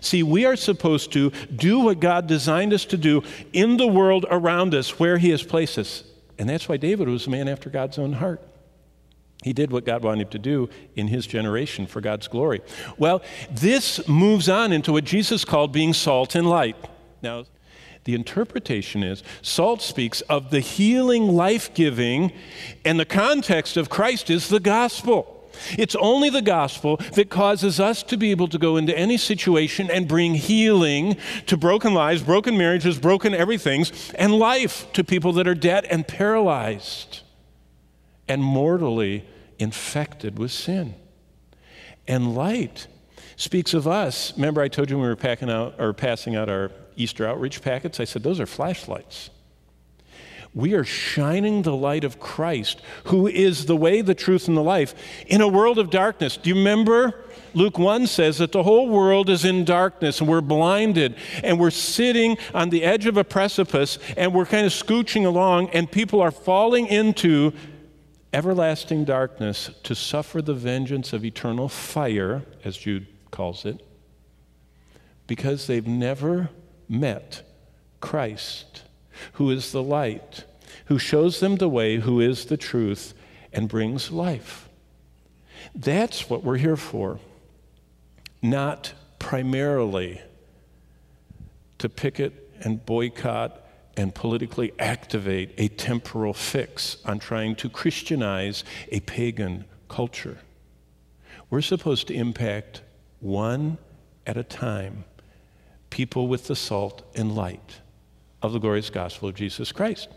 See, we are supposed to do what God designed us to do in the world around us where He has placed us. And that's why David was a man after God's own heart. He did what God wanted him to do in his generation for God's glory. Well, this moves on into what Jesus called being salt and light. Now, the interpretation is salt speaks of the healing, life giving, and the context of Christ is the gospel. It's only the gospel that causes us to be able to go into any situation and bring healing to broken lives, broken marriages, broken everythings, and life to people that are dead and paralyzed and mortally infected with sin. And light speaks of us. Remember, I told you when we were packing out or passing out our Easter outreach packets? I said, those are flashlights. We are shining the light of Christ, who is the way, the truth, and the life, in a world of darkness. Do you remember? Luke 1 says that the whole world is in darkness and we're blinded and we're sitting on the edge of a precipice and we're kind of scooching along and people are falling into everlasting darkness to suffer the vengeance of eternal fire, as Jude calls it, because they've never met Christ, who is the light, who shows them the way, who is the truth, and brings life. That's what we're here for, not primarily to picket and boycott and politically activate a temporal fix on trying to Christianize a pagan culture. We're supposed to impact one at a time people with the salt and light of the glorious gospel of Jesus Christ.